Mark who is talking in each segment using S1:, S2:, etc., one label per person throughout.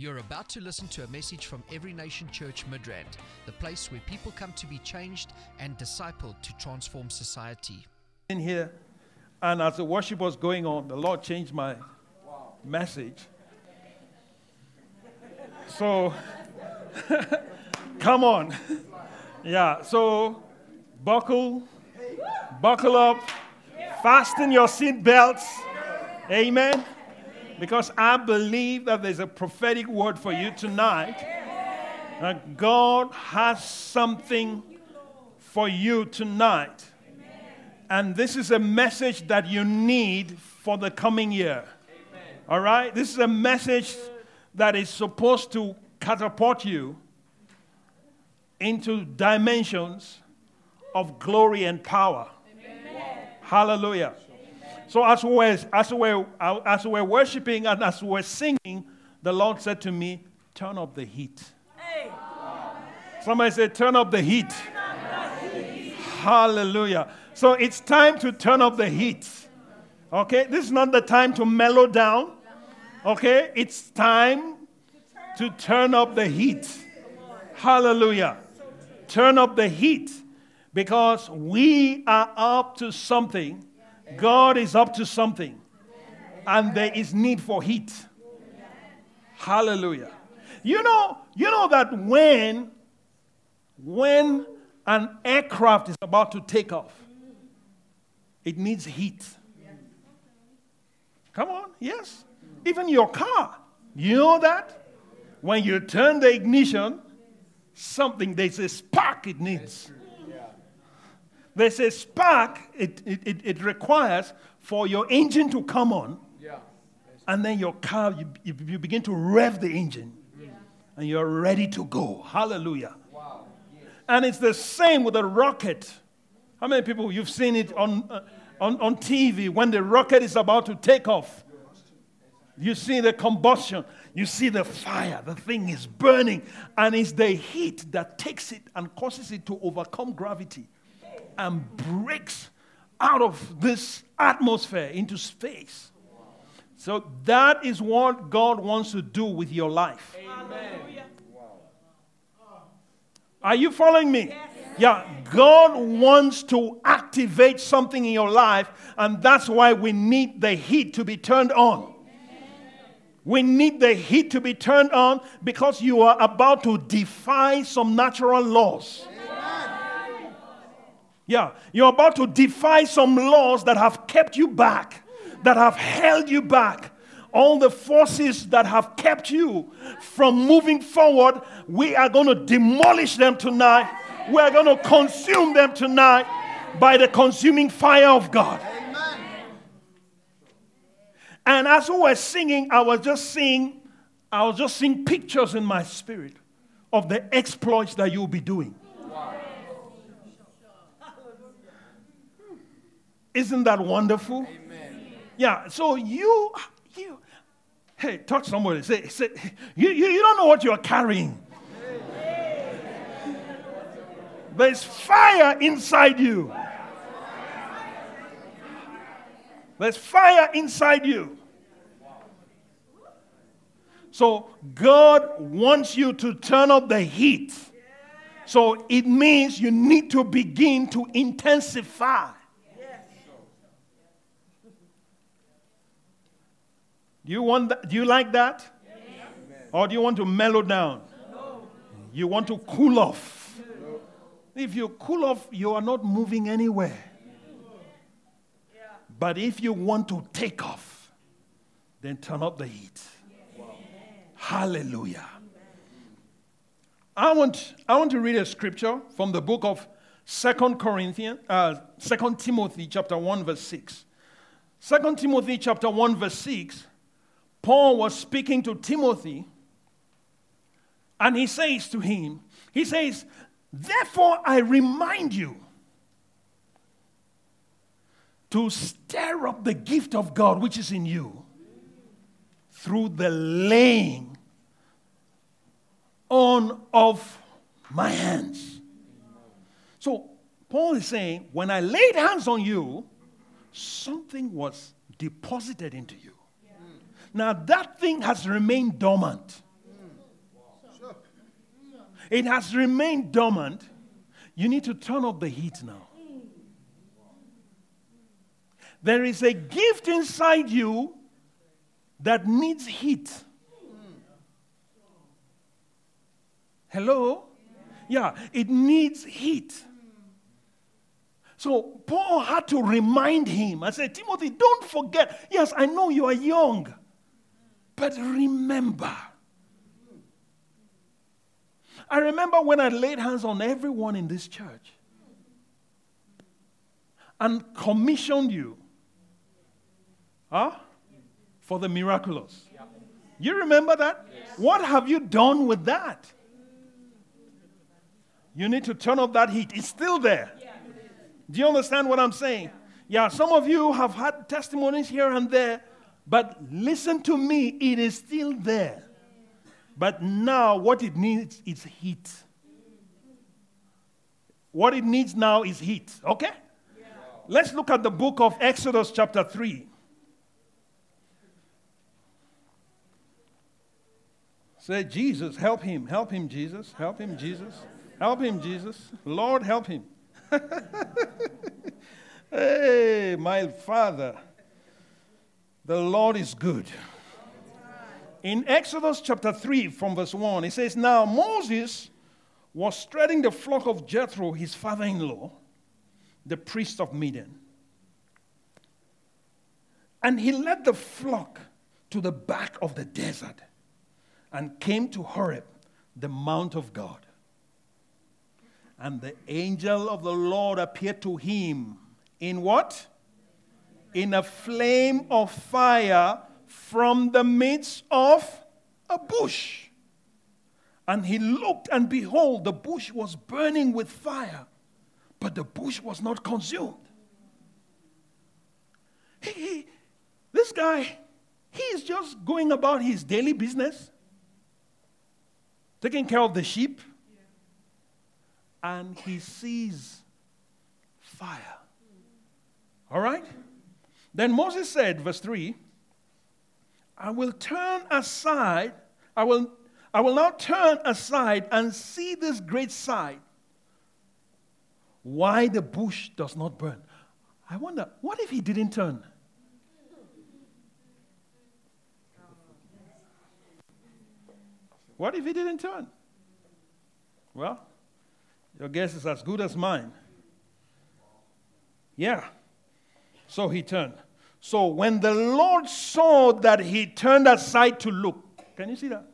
S1: You're about to listen to a message from Every Nation Church Midrand, the place where people come to be changed and discipled to transform society.
S2: in here, and as the worship was going on, the Lord changed my message. So, come on. Yeah, so buckle, buckle up, fasten your seat belts. Amen. Because I believe that there's a prophetic word for you tonight. That God has something for you tonight. And this is a message that you need for the coming year. All right? This is a message that is supposed to catapult you into dimensions of glory and power. Hallelujah. So as we're, as, we're, as we're worshiping and as we're singing, the Lord said to me, turn up the heat. Somebody said, turn up the heat. Hallelujah. So it's time to turn up the heat. Okay? This is not the time to mellow down. Okay? It's time to turn up the heat. Hallelujah. Turn up the heat because we are up to something. God is up to something. And there is need for heat. Hallelujah. You know, you know that when when an aircraft is about to take off, it needs heat. Come on, yes. Even your car, you know that? When you turn the ignition, something, there's a spark it needs. There's a spark it, it, it, it requires for your engine to come on. And then your car, you, you, begin to rev the engine. And you're ready to go. Hallelujah. And it's the same with a rocket. How many people you've seen it on, uh, on, on TV when the rocket is about to take off? You see the combustion, you see the fire, the thing is burning, and it's the heat that takes it and causes it to overcome gravity and breaks out of this atmosphere into space. So that is what God wants to do with your life. Are you following me? Yeah, God wants to activate something in your life, and that's why we need the heat to be turned on. We need the heat to be turned on because you are about to defy some natural laws. Yeah, you're about to defy some laws that have kept you back, that have held you back. All the forces that have kept you from moving forward, we are going to demolish them tonight. We are going to consume them tonight by the consuming fire of God. And as we were singing, I was just seeing, I was just seeing pictures in my spirit of the exploits that you'll be doing. Isn't that wonderful? Yeah, so you, you, hey, touch somebody. Say, say you, you, you don't know what you're carrying. There's fire inside you. There's fire inside you. So God wants you to turn up the heat. So it means you need to begin to intensify. Do you want that? Do you like that? Or do you want to mellow down? You want to cool off. If you cool off, you are not moving anywhere. But if you want to take off, then turn up the heat. Hallelujah. I want, I want to read a scripture from the book of Second Corinthians, uh, 2 Timothy chapter 1, verse 6. 2 Timothy chapter 1, verse 6, Paul was speaking to Timothy, and he says to him, he says, Therefore I remind you to stir up the gift of God which is in you through the laying on of my hands. So Paul is saying, when I laid hands on you, something was deposited into you. Now that thing has remained dormant. It has remained dormant. You need to turn up the heat now. There is a gift inside you that needs heat. Hello? Yeah, it needs heat. So Paul had to remind him. I said, Timothy, don't forget. Yes, I know you are young, but remember. I remember when I laid hands on everyone in this church and commissioned you huh? for the miraculous. You remember that? Yes. What have you done with that? You need to turn up that heat. It's still there. Do you understand what I'm saying? Yeah, some of you have had testimonies here and there, but listen to me, it is still there. But now, what it needs is heat. What it needs now is heat, okay? Let's look at the book of Exodus, chapter 3. Say, Jesus, help him. Help him, Jesus. Help him, Jesus. Help him, Jesus. Lord, help him. hey, my Father, the Lord is good. In Exodus chapter 3, from verse 1, it says, Now Moses was treading the flock of Jethro, his father in law, the priest of Midian. And he led the flock to the back of the desert and came to Horeb, the mount of God. And the angel of the Lord appeared to him in what? In a flame of fire from the midst of a bush. And he looked, and behold, the bush was burning with fire, but the bush was not consumed. He, he, this guy, he is just going about his daily business, taking care of the sheep, and he sees fire. All right? Then Moses said, verse 3 I will turn aside, I will, I will now turn aside and see this great sight. Why the bush does not burn. I wonder, what if he didn't turn? What if he didn't turn? Well, your guess is as good as mine. Yeah. So he turned. So when the Lord saw that he turned aside to look, can you see that?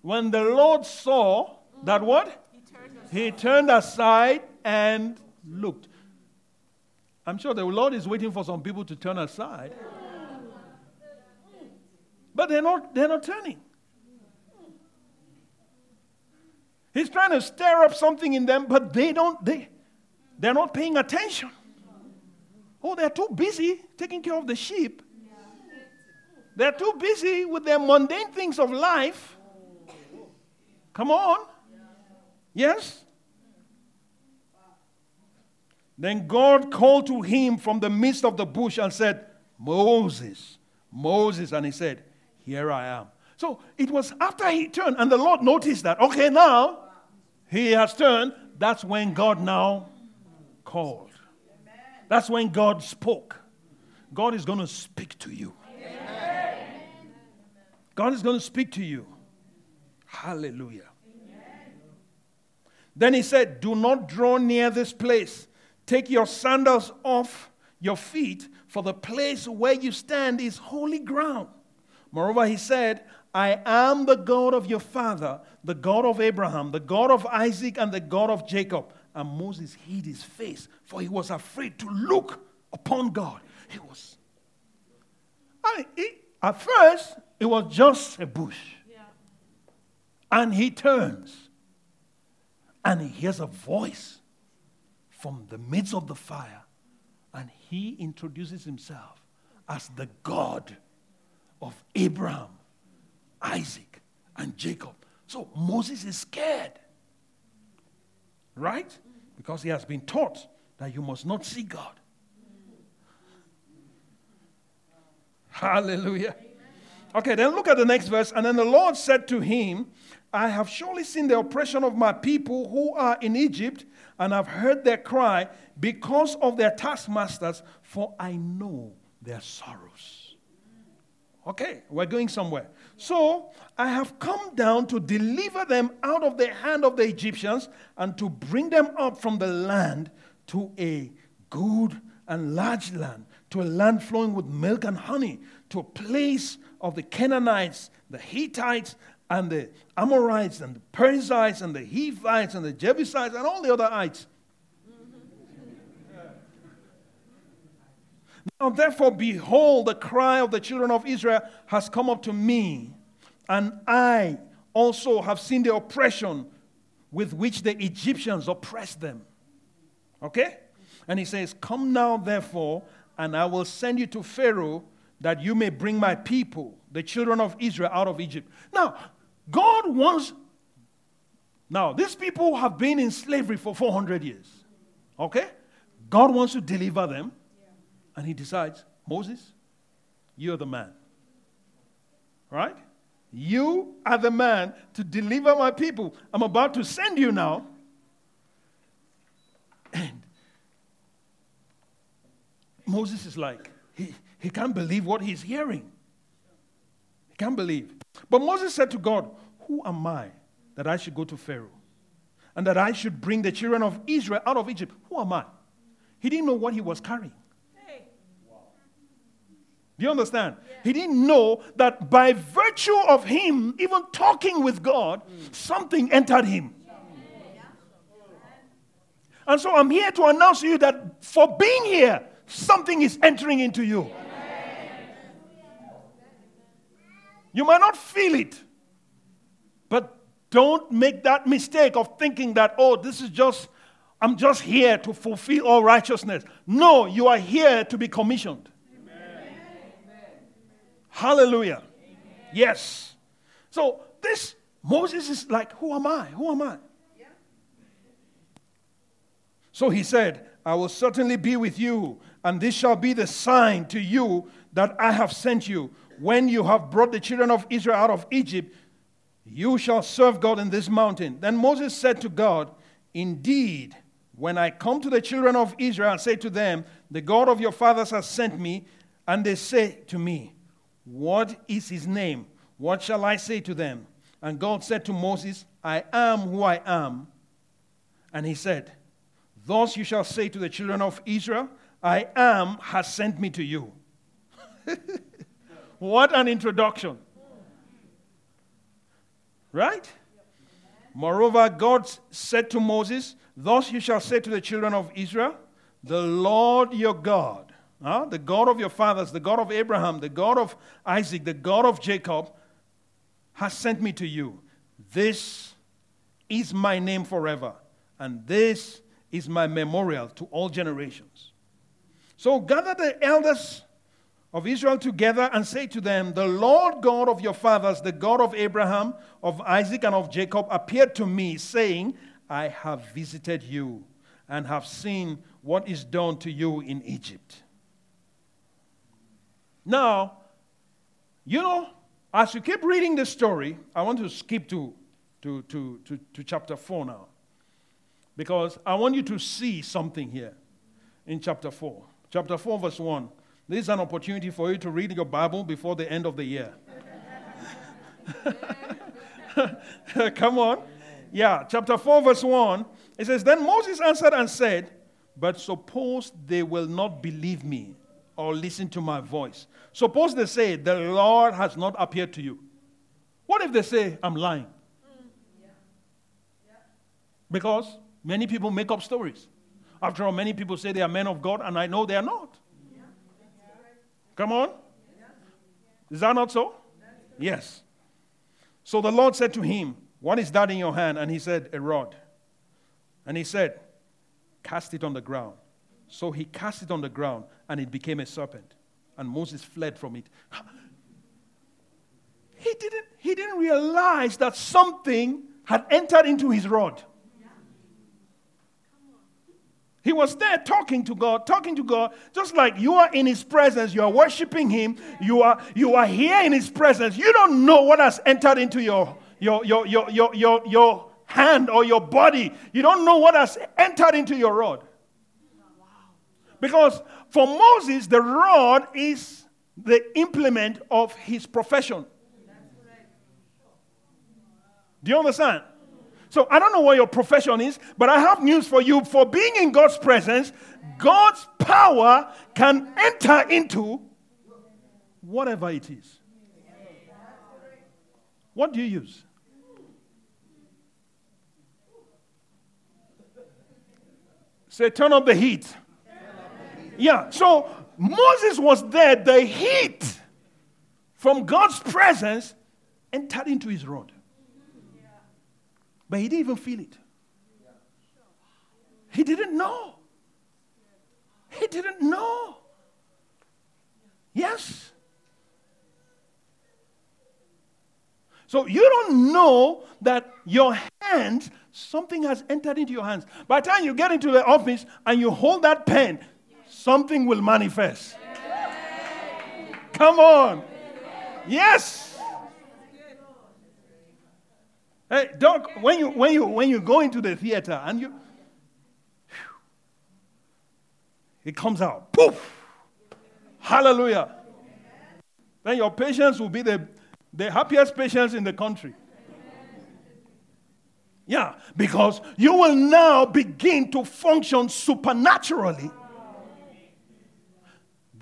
S2: When the Lord saw that what? He turned aside, and looked. I'm sure the Lord is waiting for some people to turn aside. But they're not, they're not turning. He's trying to stir up something in them, but they don't, they, they're not paying attention. Oh, they're too busy taking care of the sheep. They're too busy with their mundane things of life. Come on. Yes? Then God called to him from the midst of the bush and said, Moses, Moses. And he said, Here I am. So it was after he turned, and the Lord noticed that, okay, now he has turned, that's when God now called. That's when God spoke. God is going to speak to you. God is going to speak to you. Hallelujah. Then he said, Do not draw near this place. Take your sandals off your feet, for the place where you stand is holy ground. Moreover, he said, I am the God of your father, the God of Abraham, the God of Isaac, and the God of Jacob. And Moses hid his face, for he was afraid to look upon God. He was. I mean, at first, it was just a bush. Yeah. And he turns and he hears a voice from the midst of the fire. And he introduces himself as the God of Abraham, Isaac, and Jacob. So Moses is scared. Right? Because he has been taught that you must not see God. Hallelujah. Okay, then look at the next verse. And then the Lord said to him, I have surely seen the oppression of my people who are in Egypt, and I have heard their cry because of their taskmasters, for I know their sorrows. Okay, we're going somewhere. So I have come down to deliver them out of the hand of the Egyptians and to bring them up from the land to a good and large land, to a land flowing with milk and honey, to a place of the Canaanites, the Hittites, and the Amorites, and the Perizzites, and the Hivites, and the Jebusites, and all the other ites. Now, therefore, behold, the cry of the children of Israel has come up to me, and I also have seen the oppression with which the Egyptians oppressed them. Okay? And he says, Come now, therefore, and I will send you to Pharaoh that you may bring my people, the children of Israel, out of Egypt. Now, God wants. Now, these people have been in slavery for 400 years. Okay? God wants to deliver them. And he decides, Moses, you're the man. Right? You are the man to deliver my people. I'm about to send you now. And Moses is like, he, he can't believe what he's hearing. He can't believe. But Moses said to God, Who am I that I should go to Pharaoh? And that I should bring the children of Israel out of Egypt? Who am I? He didn't know what he was carrying. Do you understand? Yeah. He didn't know that by virtue of him even talking with God, mm. something entered him. And so I'm here to announce to you that for being here, something is entering into you. You might not feel it, but don't make that mistake of thinking that, oh, this is just, I'm just here to fulfill all righteousness. No, you are here to be commissioned. Hallelujah. Amen. Yes. So this Moses is like, Who am I? Who am I? So he said, I will certainly be with you, and this shall be the sign to you that I have sent you. When you have brought the children of Israel out of Egypt, you shall serve God in this mountain. Then Moses said to God, Indeed, when I come to the children of Israel and say to them, The God of your fathers has sent me, and they say to me, what is his name? What shall I say to them? And God said to Moses, I am who I am. And he said, Thus you shall say to the children of Israel, I am has sent me to you. what an introduction. Right? Moreover, God said to Moses, Thus you shall say to the children of Israel, The Lord your God the God of your fathers, the God of Abraham, the God of Isaac, the God of Jacob, has sent me to you. This is my name forever, and this is my memorial to all generations. So gather the elders of Israel together and say to them, The Lord God of your fathers, the God of Abraham, of Isaac, and of Jacob, appeared to me, saying, I have visited you and have seen what is done to you in Egypt. Now, you know, as you keep reading this story, I want to skip to, to, to, to, to chapter 4 now. Because I want you to see something here in chapter 4. Chapter 4, verse 1. This is an opportunity for you to read your Bible before the end of the year. Come on. Yeah, chapter 4, verse 1. It says, Then Moses answered and said, But suppose they will not believe me or listen to my voice. Suppose they say, The Lord has not appeared to you. What if they say, I'm lying? Because many people make up stories. After all, many people say they are men of God, and I know they are not. Come on. Is that not so? Yes. So the Lord said to him, What is that in your hand? And he said, A rod. And he said, Cast it on the ground. So he cast it on the ground, and it became a serpent. And Moses fled from it. He didn't, he didn't realize that something had entered into his rod. He was there talking to God, talking to God, just like you are in His presence, you are worshiping Him, you are, you are here in His presence. You don't know what has entered into your, your, your, your, your, your, your hand or your body. You don't know what has entered into your rod. Because for Moses, the rod is the implement of his profession. Do you understand? So I don't know what your profession is, but I have news for you. For being in God's presence, God's power can enter into whatever it is. What do you use? Say, turn up the heat. Yeah, so Moses was there, the heat from God's presence entered into his rod. But he didn't even feel it. He didn't know. He didn't know. Yes. So you don't know that your hand, something has entered into your hands. By the time you get into the office and you hold that pen, something will manifest. Come on. Yes. Hey, Doc, when you when you when you go into the theater and you it comes out. Poof! Hallelujah. Then your patients will be the, the happiest patients in the country. Yeah, because you will now begin to function supernaturally.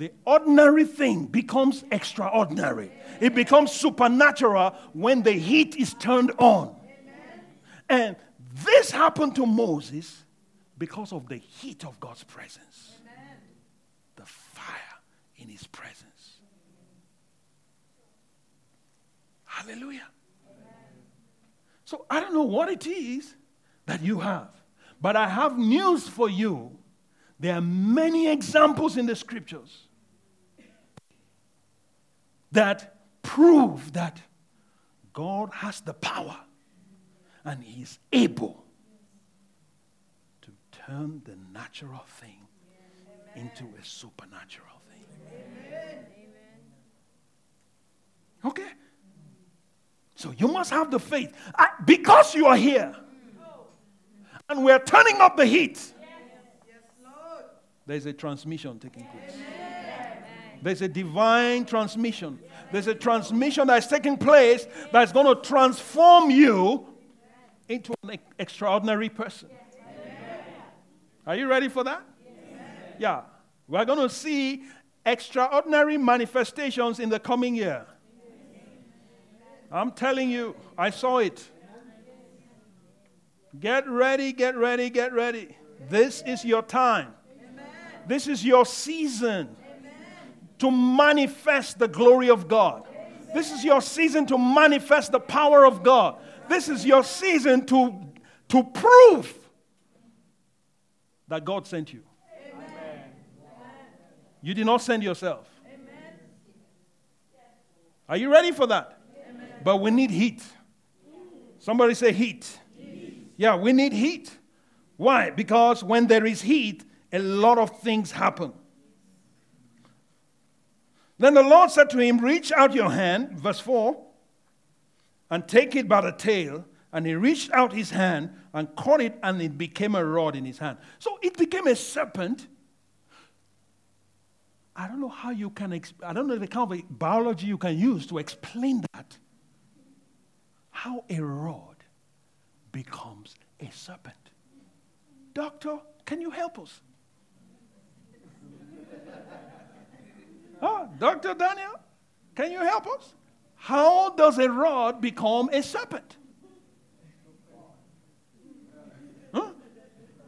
S2: The ordinary thing becomes extraordinary. It becomes supernatural when the heat is turned on. And this happened to Moses because of the heat of God's presence the fire in his presence. Hallelujah. So I don't know what it is that you have, but I have news for you. There are many examples in the scriptures that prove that God has the power and He is able to turn the natural thing into a supernatural. Thing. Okay? So you must have the faith. I, because you are here and we're turning up the heat, there's a transmission taking place. There's a divine transmission. There's a transmission that's taking place that's going to transform you into an extraordinary person. Are you ready for that? Yeah. We're going to see extraordinary manifestations in the coming year. I'm telling you, I saw it. Get ready, get ready, get ready. This is your time. This is your season to manifest the glory of God. This is your season to manifest the power of God. This is your season to, to prove that God sent you. You did not send yourself. Are you ready for that? But we need heat. Somebody say heat. heat. Yeah, we need heat. Why? Because when there is heat, a lot of things happen. Then the Lord said to him, Reach out your hand, verse 4, and take it by the tail. And he reached out his hand and caught it, and it became a rod in his hand. So it became a serpent I don't know how you can, I don't know the kind of biology you can use to explain that. How a rod becomes a serpent. Doctor, can you help us? Dr. Daniel, can you help us? How does a rod become a serpent? Huh?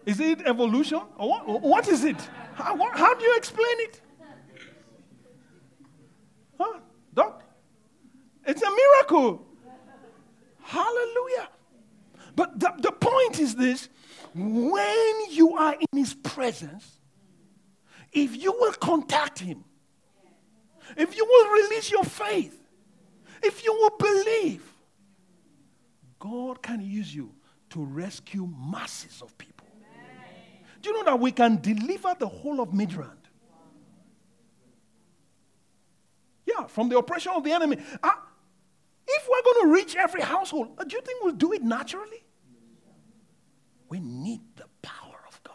S2: Is it evolution? Or what, what is it? How, what, how do you explain it? Huh? Doc? It's a miracle. Hallelujah. But the, the point is this when you are in his presence, if you will contact him, if you will release your faith, if you will believe, God can use you to rescue masses of people. Do you know that we can deliver the whole of Midrand? Yeah, from the oppression of the enemy. Uh, if we're going to reach every household, do you think we'll do it naturally? We need the power of God.